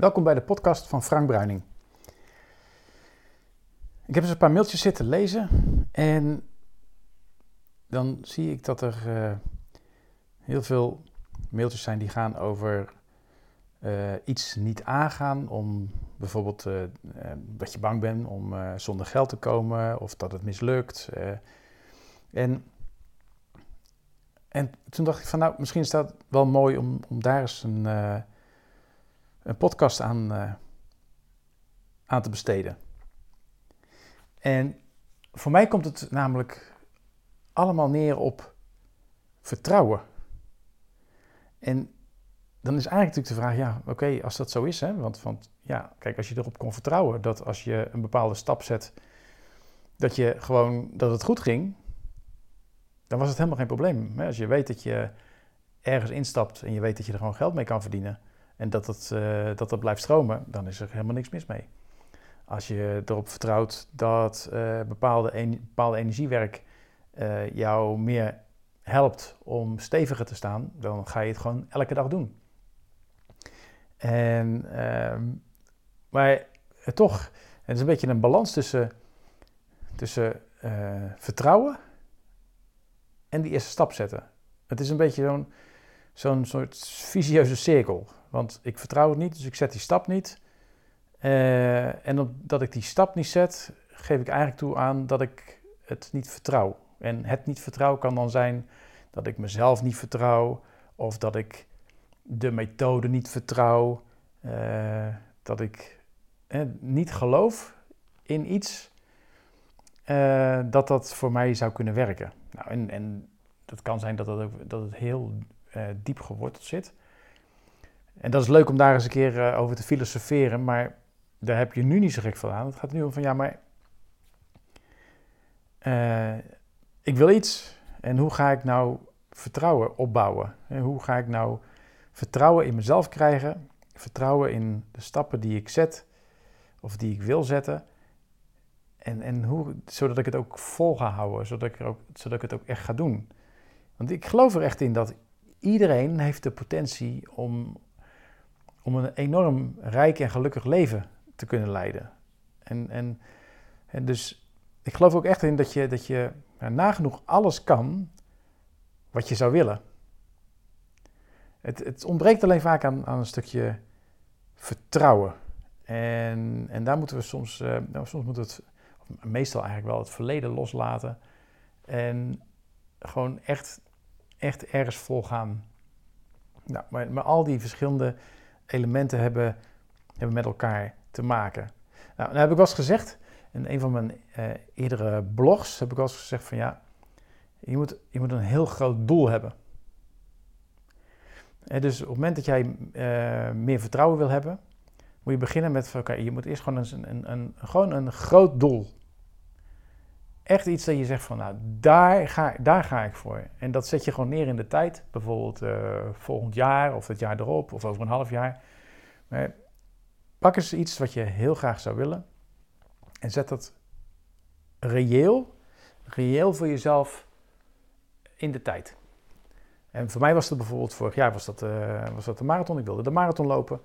Welkom bij de podcast van Frank Bruining. Ik heb eens een paar mailtjes zitten lezen en dan zie ik dat er uh, heel veel mailtjes zijn die gaan over uh, iets niet aangaan om bijvoorbeeld uh, dat je bang bent om zonder geld te komen of dat het mislukt. en, en toen dacht ik van nou, misschien is dat wel mooi om, om daar eens een een podcast aan, uh, aan te besteden. En voor mij komt het namelijk allemaal neer op vertrouwen. En dan is eigenlijk natuurlijk de vraag, ja, oké, als dat zo is, hè, want, want ja, kijk, als je erop kon vertrouwen dat als je een bepaalde stap zet, dat je gewoon, dat het goed ging, dan was het helemaal geen probleem. Als je weet dat je ergens instapt en je weet dat je er gewoon geld mee kan verdienen, en dat het, uh, dat het blijft stromen, dan is er helemaal niks mis mee. Als je erop vertrouwt dat uh, bepaalde, bepaalde energiewerk uh, jou meer helpt om steviger te staan, dan ga je het gewoon elke dag doen. En, ehm, maar toch, het is een beetje een balans tussen, tussen vertrouwen en die eerste stap zetten. Het is een beetje zo'n zo'n soort visieuze cirkel. Want ik vertrouw het niet, dus ik zet die stap niet. Uh, en omdat ik die stap niet zet, geef ik eigenlijk toe aan dat ik het niet vertrouw. En het niet vertrouwen kan dan zijn dat ik mezelf niet vertrouw, of dat ik de methode niet vertrouw, uh, dat ik eh, niet geloof in iets uh, dat dat voor mij zou kunnen werken. Nou, en, en dat kan zijn dat het, ook, dat het heel diep geworteld zit. En dat is leuk om daar eens een keer eh, over te filosoferen, maar daar heb je nu niet zo gek van aan. Het gaat nu om van ja, maar uh, ik wil iets en hoe ga ik nou vertrouwen opbouwen? En hoe ga ik nou vertrouwen in mezelf krijgen, vertrouwen in de stappen die ik zet of die ik wil zetten? En, en hoe, zodat ik het ook vol ga houden, zodat ik, er ook, zodat ik het ook echt ga doen. Want ik geloof er echt in dat iedereen heeft de potentie om om een enorm rijk en gelukkig leven te kunnen leiden. En, en, en dus ik geloof ook echt in dat je, dat je nagenoeg alles kan wat je zou willen. Het, het ontbreekt alleen vaak aan, aan een stukje vertrouwen. En, en daar moeten we soms, uh, nou, soms moeten we het, meestal eigenlijk wel het verleden loslaten. En gewoon echt, echt ergens vol gaan. Nou, maar, maar al die verschillende elementen hebben, hebben met elkaar te maken. Nou, nou heb ik wel gezegd, in een van mijn uh, eerdere blogs heb ik wel gezegd van ja, je moet, je moet een heel groot doel hebben. En dus op het moment dat jij uh, meer vertrouwen wil hebben, moet je beginnen met, oké, je moet eerst gewoon een, een, een, gewoon een groot doel. Echt iets dat je zegt van, nou, daar ga, daar ga ik voor. En dat zet je gewoon neer in de tijd. Bijvoorbeeld uh, volgend jaar of het jaar erop of over een half jaar. Pak eens iets wat je heel graag zou willen. En zet dat reëel, reëel voor jezelf in de tijd. En voor mij was dat bijvoorbeeld vorig jaar was dat, uh, was dat de marathon. Ik wilde de marathon lopen.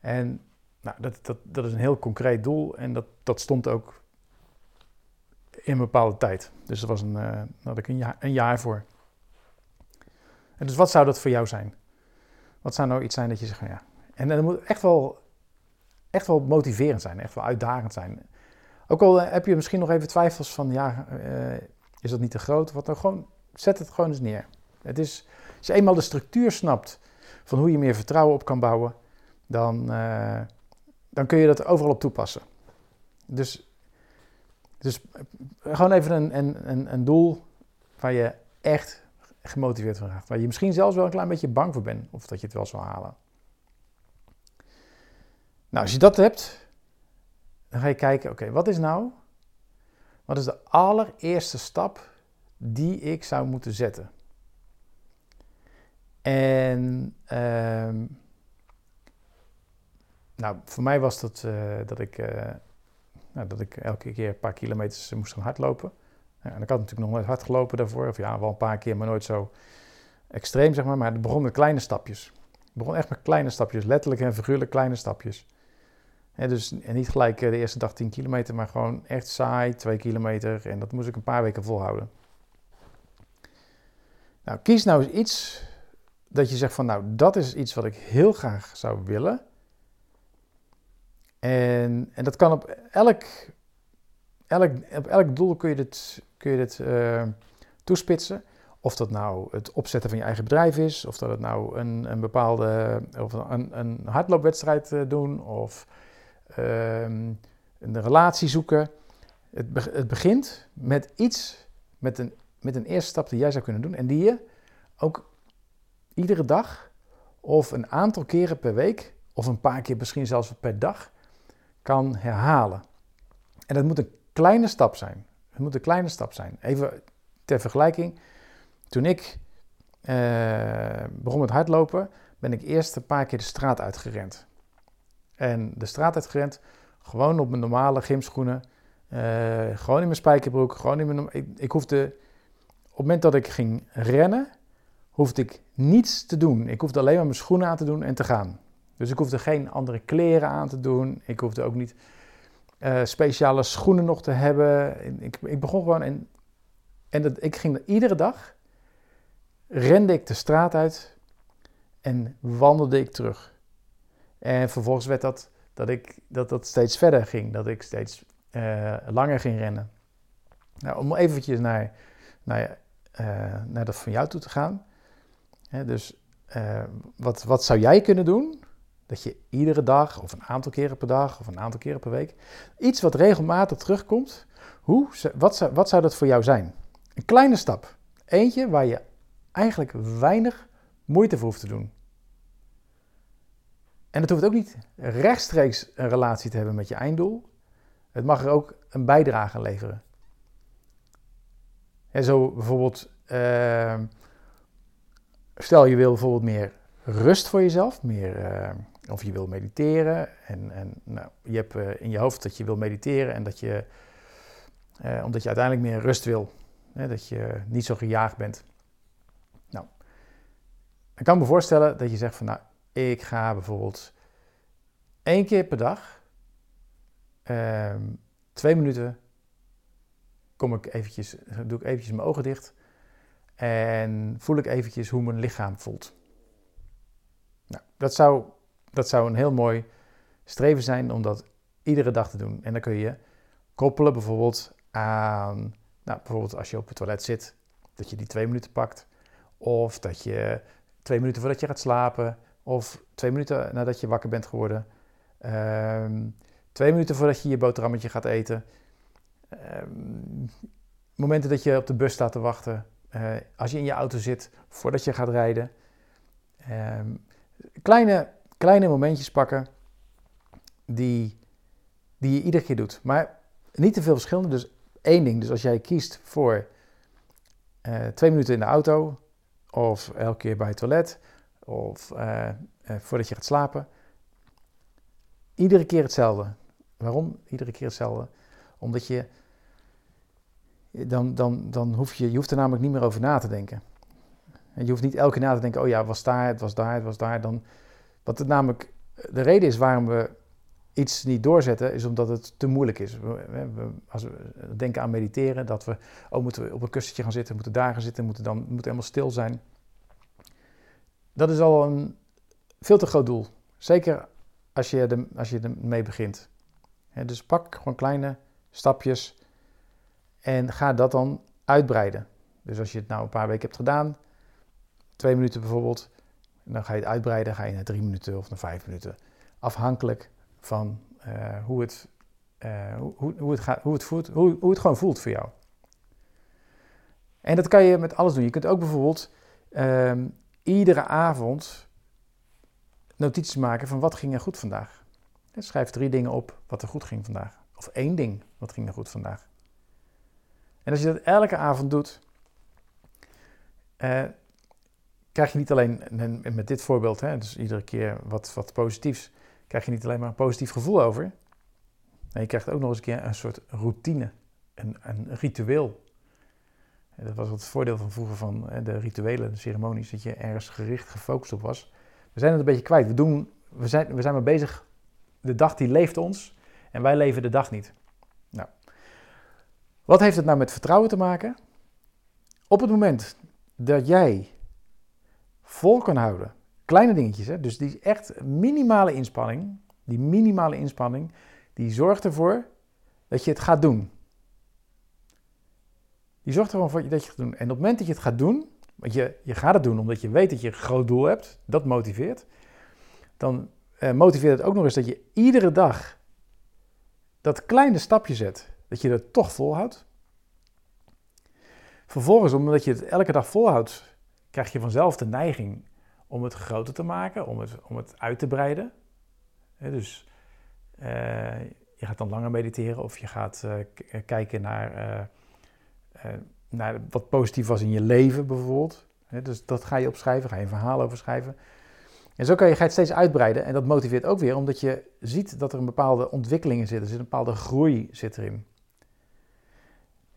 En nou, dat, dat, dat is een heel concreet doel. En dat, dat stond ook in een bepaalde tijd. Dus dat was een, uh, daar had ik een jaar, een jaar voor. En dus wat zou dat voor jou zijn? Wat zou nou iets zijn dat je zegt, ja. En dat moet echt wel, echt wel motiverend zijn, echt wel uitdagend zijn. Ook al eh, heb je misschien nog even twijfels van, ja, uh, is dat niet te groot? Wat dan gewoon, zet het gewoon eens neer. Het is, als je eenmaal de structuur snapt van hoe je meer vertrouwen op kan bouwen, dan, dan kun je dat overal op toepassen. Dus dus eh, gewoon even een, een, een, doel waar je echt gemotiveerd van raakt. Waar je misschien zelfs wel een klein beetje bang voor bent of dat je het wel zal halen. Nou, als je dat hebt, dan ga je kijken, oké, wat is nou, wat is de allereerste stap die ik zou moeten zetten? En uh, nou, voor mij was dat uh, dat ik uh, nou, dat ik elke keer een paar kilometers moest gaan hardlopen. Ja, en ik had natuurlijk nog nooit hard gelopen daarvoor. Of ja, wel een paar keer, maar nooit zo extreem, zeg maar. Maar het begon met kleine stapjes. begon echt met kleine stapjes, letterlijk en figuurlijk kleine stapjes. dus en niet gelijk de eerste dag 10 kilometer, maar gewoon echt saai, 2 kilometer. En dat moest ik een paar weken volhouden. Nou, kies nou eens iets dat je zegt van, nou, dat is iets wat ik heel graag zou willen. En, en dat kan op elk, elk, op elk doel kun je dit, kun je dit uh, toespitsen. Of dat nou het opzetten van je eigen bedrijf is, of dat het nou een, een bepaalde of een, een hardloopwedstrijd uh, doen, of uh, een relatie zoeken. Het, het begint met iets, met een, met een eerste stap die jij zou kunnen doen en die je ook iedere dag of een aantal keren per week, of een paar keer misschien zelfs per dag, kan herhalen. En dat moet een kleine stap zijn. Het moet een kleine stap zijn. Even ter vergelijking. Toen ik eh, begon met hardlopen, ben ik eerst een paar keer de straat uitgerend. En de straat uitgerend, gewoon op mijn normale gymschoenen. Uh, gewoon in mijn spijkerbroek. Gewoon in mijn, ik, ik hoefde, op het moment dat ik ging rennen, hoefde ik niets te doen. Ik hoefde alleen maar mijn schoenen aan te doen en te gaan. Dus ik hoefde geen andere kleren aan te doen. Ik hoefde ook niet uh, speciale schoenen nog te hebben. Ik, ik begon gewoon en, en dat, ik ging iedere dag, rende ik de straat uit en wandelde ik terug. En vervolgens werd dat dat, ik, dat, dat steeds verder ging, dat ik steeds uh, langer ging rennen. Nou, om eventjes naar, naar, uh, naar dat van jou toe te gaan dus uh, wat, wat zou jij kunnen doen? Dat je iedere dag, of een aantal keren per dag, of een aantal keren per week, iets wat regelmatig terugkomt, hoe, wat, zou, wat zou dat voor jou zijn? Een kleine stap. Eentje waar je eigenlijk weinig moeite voor hoeft te doen. En het hoeft ook niet rechtstreeks een relatie te hebben met je einddoel. Het mag er ook een bijdrage leveren. En zo bijvoorbeeld, uh, stel je wil bijvoorbeeld meer rust voor jezelf, meer, uh, of je wil mediteren en, en nou, je hebt uh, in je hoofd dat je wil mediteren en dat je, uh, omdat je uiteindelijk meer rust wil, hè, dat je niet zo gejaagd bent. Nou, ik kan me voorstellen dat je zegt van nou, ik ga bijvoorbeeld één keer per dag, ehm, twee minuten, kom ik eventjes, doe ik eventjes mijn ogen dicht en voel ik eventjes hoe mijn lichaam voelt. Nou, dat, zou, dat zou een heel mooi streven zijn om dat iedere dag te doen. En dan kun je koppelen bijvoorbeeld aan, nou, bijvoorbeeld als je op het toilet zit, dat je die twee minuten pakt. Of dat je twee minuten voordat je gaat slapen, of twee minuten nadat je wakker bent geworden. Um, twee minuten voordat je je boterhammetje gaat eten. Um, momenten dat je op de bus staat te wachten. Uh, als je in je auto zit, voordat je gaat rijden. Um, kleine, kleine momentjes pakken die, die je iedere keer doet. Maar niet te veel verschillende. Dus één ding. Dus als jij kiest voor uh, twee minuten in de auto, of elke keer bij het toilet, of uh, voordat je gaat slapen. Iedere keer hetzelfde. Waarom iedere keer hetzelfde? Omdat je dan, dan, dan hoef je, je hoeft er namelijk niet meer over na te denken. En je hoeft niet elke keer na te denken, oh ja, het was daar, het was daar, het was daar. Dan, wat het namelijk, de reden is waarom we iets niet doorzetten, is omdat het te moeilijk is. We, als we denken aan mediteren, dat we, oh, moeten we op een kussentje gaan zitten, moeten daar gaan zitten, moeten dan moeten helemaal stil zijn. Dat is al een veel te groot doel. Zeker als je, de, als je ermee begint. dus pak gewoon kleine stapjes en ga dat dan uitbreiden. Dus als je het nou een paar weken hebt gedaan, twee minuten bijvoorbeeld, dan ga je het uitbreiden, ga je naar drie minuten of naar vijf minuten. Afhankelijk van uh, hoe, het, uh, hoe, hoe, het hoe, het voelt, hoe, hoe het gewoon voelt voor jou. En dat kan je met alles doen. Je kunt ook bijvoorbeeld uh, iedere avond notities maken van wat ging er goed vandaag. Schrijf drie dingen op wat er goed ging vandaag. Of één ding wat ging er goed vandaag. En als je dat elke avond doet, eh, krijg je niet alleen met dit voorbeeld, hè, dus iedere keer wat, wat positiefs, krijg je niet alleen maar een positief gevoel over. Je krijgt ook nog eens een keer een soort routine, een, een ritueel. Dat was het voordeel van vroeger van de rituelen, de ceremonies, dat je ergens gericht gefocust op was. We zijn het een beetje kwijt. We, doen, we, zijn, we zijn maar bezig. De dag die leeft ons en wij leven de dag niet. Nou, wat heeft het nou met vertrouwen te maken? Op het moment dat jij vol kan houden, kleine dingetjes, hè, dus die echt minimale inspanning, die minimale inspanning, die zorgt ervoor dat je het gaat doen. Die zorgt er gewoon voor dat je het gaat doen. En op het moment dat je het gaat doen, want je, je gaat het doen omdat je weet dat je een groot doel hebt, dat motiveert. Dan eh, motiveert het ook nog eens dat je iedere dag dat kleine stapje zet, dat je het toch volhoudt. Vervolgens, omdat je het elke dag volhoudt, krijg je vanzelf de neiging om het groter te maken, om het, om het uit te breiden. dus uh, je gaat dan langer mediteren of je gaat uh, kijken naar naar wat positief was in je leven bijvoorbeeld. dus dat ga je opschrijven, ga je een verhaal over schrijven. En zo kan je, ga je het steeds uitbreiden en dat motiveert ook weer omdat je ziet dat er een bepaalde ontwikkeling in zit, er zit een bepaalde groei zit erin.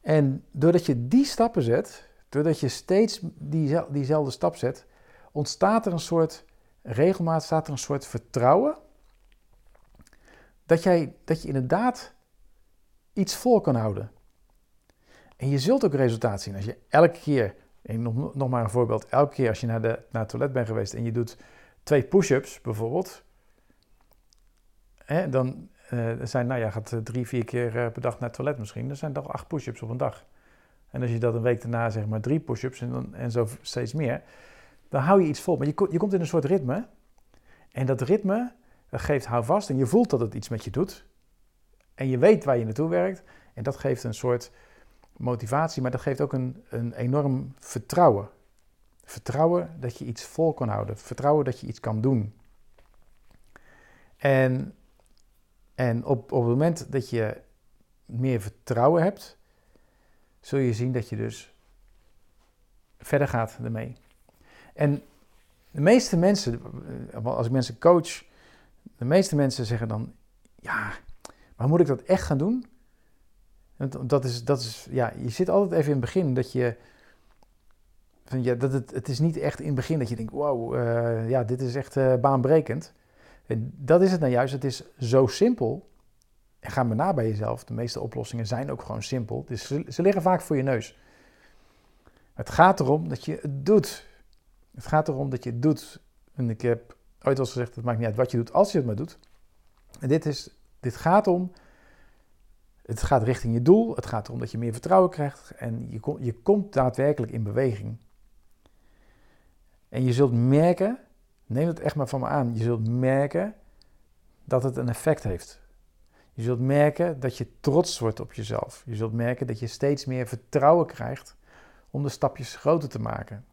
En doordat je die stappen zet, doordat je steeds die, diezelfde stap zet, ontstaat er een soort regelmaat, staat er een soort vertrouwen dat, jij, dat je inderdaad iets vol kan houden. En je zult ook resultaat zien als je elke keer, nog, nog maar een voorbeeld, elke keer als je naar, de, naar het toilet bent geweest en je doet twee push-ups bijvoorbeeld, hè, dan uh, zijn, nou ja, gaat eh, drie, vier keer eh, per dag naar het toilet misschien, dan zijn toch acht push-ups op een dag. En als je dat een week daarna zeg maar drie push-ups en, dan, en zo steeds meer, dan hou je iets vol. Maar je, je komt in een soort ritme. En dat ritme, dat geeft houvast en je voelt dat het iets met je doet. En je weet waar je naartoe werkt. En dat geeft een soort motivatie, maar dat geeft ook een, een enorm vertrouwen. Vertrouwen dat je iets vol kan houden. Vertrouwen dat je iets kan doen. En, en op, op het moment dat je meer vertrouwen hebt, zul je zien dat je dus verder gaat ermee. En de meeste mensen, als ik mensen coach, de meeste mensen zeggen dan, ja, maar moet ik dat echt gaan doen? Dat is, dat is, ja, je zit altijd even in het begin dat je, van, ja, dat het, het is niet echt in het begin dat je denkt, wow, uh, ja, dit is echt uh, baanbrekend. En dat is het nou juist, het is zo simpel. En ga maar na bij jezelf, de meeste oplossingen zijn ook gewoon simpel. Dus ze, liggen vaak voor je neus. Het gaat erom dat je het doet. Het gaat erom dat je het doet. En ik heb ooit al gezegd, het maakt niet uit wat je doet, als je het maar doet. En dit, is, dit gaat om het gaat richting je doel. Het gaat erom dat je meer vertrouwen krijgt. En je, je komt daadwerkelijk in beweging. En je zult merken, neem het echt maar van me aan, je zult merken dat het een effect heeft. Je zult merken dat je trots wordt op jezelf. Je zult merken dat je steeds meer vertrouwen krijgt om de stapjes groter te maken.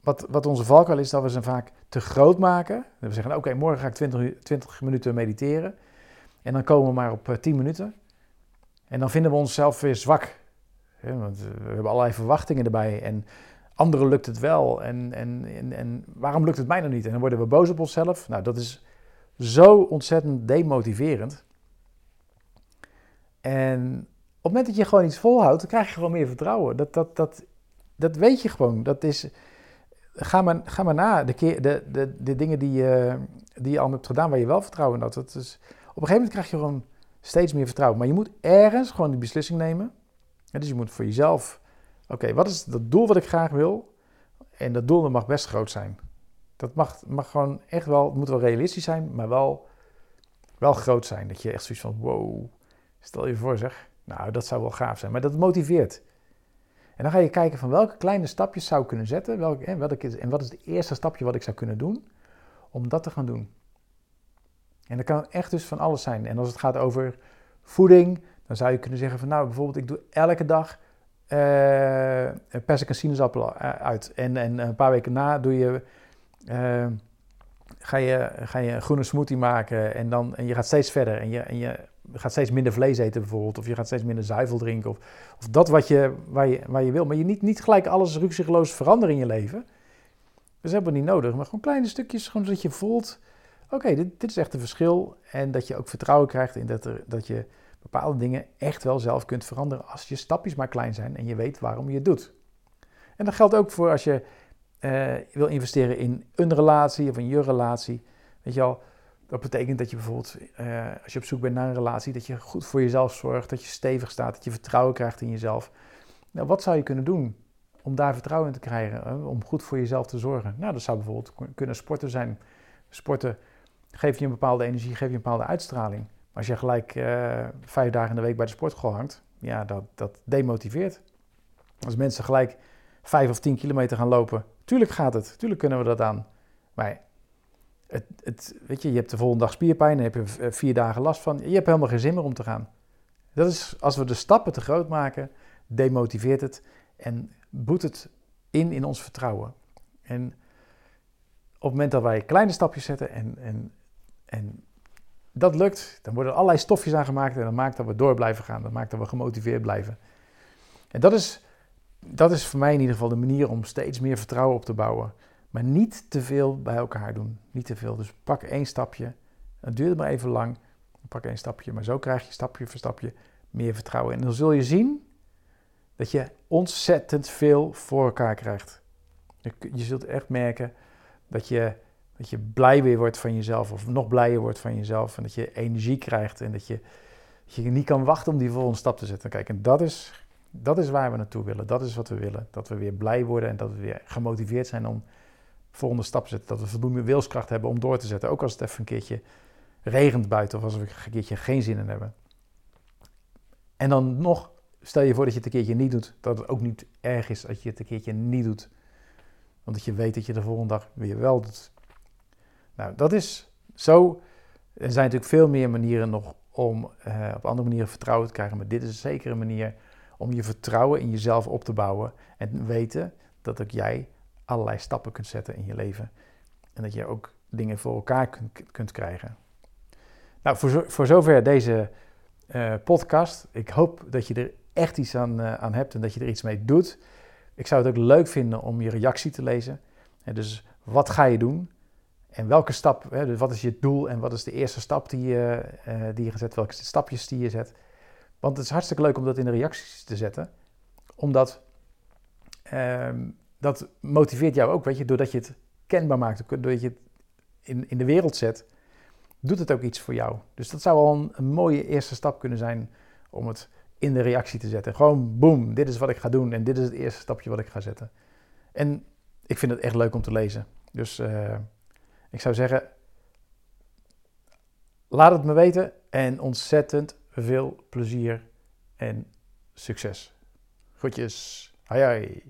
Wat, wat onze valkuil is, dat we ze vaak te groot maken. We zeggen, oké, morgen ga ik 20, 20 minuten mediteren. En dan komen we maar op 10 eh, minuten. En dan vinden we onszelf weer zwak. want eh, we hebben allerlei verwachtingen erbij. En anderen lukt het wel. En, en, en, en waarom lukt het mij nog niet? En dan worden we boos op onszelf. Nou, dat is zo ontzettend demotiverend. En op het moment dat je gewoon iets volhoudt, dan krijg je gewoon meer vertrouwen. Dat, dat, dat, dat weet je gewoon. Dat is, ga, maar, ga maar na de, keer, de, de, de dingen die je, die je al hebt gedaan waar je wel vertrouwen in had. Dat is, op een gegeven moment krijg je gewoon steeds meer vertrouwen. Maar je moet ergens gewoon die beslissing nemen. dus je moet voor jezelf, oké, wat is dat doel wat ik graag wil? En dat doel mag best groot zijn. Dat mag, mag gewoon echt wel, het moet wel realistisch zijn, maar wel, wel groot zijn. Dat je echt zoiets van, wow, stel je voor zeg. Nou, dat zou wel gaaf zijn, maar dat motiveert. En dan ga je kijken van welke kleine stapjes zou ik kunnen zetten. En, en wat is het eerste stapje wat ik zou kunnen doen om dat te gaan doen. En dat kan echt dus van alles zijn. En als het gaat over voeding, dan zou je kunnen zeggen van nou bijvoorbeeld ik doe elke dag uh, pers een sinaasappel uit. En, en een paar weken na doe je, uh, ga, je, ga je een groene smoothie maken en, dan, en je gaat steeds verder. En je, en je gaat steeds minder vlees eten bijvoorbeeld. Of je gaat steeds minder zuivel drinken. Of, of dat wat je, waar, je, waar je wil. Maar je niet, niet gelijk alles rukzichtloos veranderen in je leven. Dat is helemaal niet nodig. Maar gewoon kleine stukjes, gewoon zodat je voelt oké, dit, dit, is echt een verschil. En dat je ook vertrouwen krijgt in dat, er, dat je bepaalde dingen echt wel zelf kunt veranderen als je stapjes maar klein zijn en je weet waarom je het doet. En dat geldt ook voor als je eh, wil investeren in een relatie of in je relatie, weet je al, dat betekent dat je bijvoorbeeld, eh, als je op zoek bent naar een relatie, dat je goed voor jezelf zorgt, dat je stevig staat, dat je vertrouwen krijgt in jezelf. Nou, wat zou je kunnen doen om daar vertrouwen in te krijgen, om goed voor jezelf te zorgen? Nou, dat zou bijvoorbeeld kunnen sporten zijn. Sporten geeft je een bepaalde energie, geeft je een bepaalde uitstraling. Maar als je gelijk uh, vijf dagen in de week bij de sportschool hangt, ja, dat, dat demotiveert. Als mensen gelijk vijf of tien kilometer gaan lopen, tuurlijk gaat het, tuurlijk kunnen we dat aan. Maar het, het, weet je, je hebt de volgende dag spierpijn, dan heb je eh, vier dagen last van. Je hebt helemaal geen zin meer om te gaan. Dat is, als we de stappen te groot maken, demotiveert het en boet het in in ons vertrouwen. En op het moment dat wij kleine stapjes zetten en, en, en dat lukt, dan worden er allerlei stofjes aangemaakt en dat maakt dat we door blijven gaan. Dat maakt dat we gemotiveerd blijven. En dat is, dat is voor mij in ieder geval de manier om steeds meer vertrouwen op te bouwen. Maar niet te veel bij elkaar doen. Niet te veel. Dus pak één stapje. Het duurt maar even lang. Pak één stapje. Maar zo krijg je stapje voor stapje meer vertrouwen. En dan zul je zien dat je ontzettend veel voor elkaar krijgt. Je zult echt merken dat je, dat je blij weer wordt van jezelf. Of nog blijer wordt van jezelf. En dat je energie krijgt. En dat je, dat je niet kan wachten om die volgende stap te zetten. Kijk, en dat is, dat is waar we naartoe willen. Dat is wat we willen. Dat we weer blij worden en dat we weer gemotiveerd zijn om volgende stap zetten. Dat we voldoende wilskracht hebben om door te zetten. Ook als het even een keertje regent buiten of als we een keertje geen zin in hebben. En dan nog, stel je voor dat je het een keertje niet doet. Dat het ook niet erg is als je het een keertje niet doet. Want dat je weet dat je de volgende dag weer wel doet. Nou, dat is zo. Er zijn natuurlijk veel meer manieren nog om uh, op andere manieren vertrouwen te krijgen. Maar dit is een manier om je vertrouwen in jezelf op te bouwen. En weten dat ook jij allerlei stappen kunt zetten in je leven. En dat je ook dingen voor elkaar kunt, kunt krijgen. Nou, voor, voor zover deze uh, podcast. Ik hoop dat je er echt iets aan, uh, aan hebt en dat je er iets mee doet. Ik zou het ook leuk vinden om je reactie te lezen. dus wat ga je doen? En welke stap, hè, dus wat is je doel en wat is de eerste stap die je, uh, die je gezet? Welke stapjes die je zet? Want het is hartstikke leuk om dat in de reacties te zetten. Omdat ehm, dat motiveert jou ook, weet je, doordat je het kenbaar maakt, doordat je het in, in de wereld zet, doet het ook iets voor jou. Dus dat zou al een, mooie eerste stap kunnen zijn om het in de reactie te zetten. Gewoon boom, dit is wat ik ga doen en dit is het eerste stapje wat ik ga zetten. En ik vind het echt leuk om te lezen. Dus uh, ik zou zeggen, laat het me weten en ontzettend veel plezier en succes. Groetjes. Hoi hoi.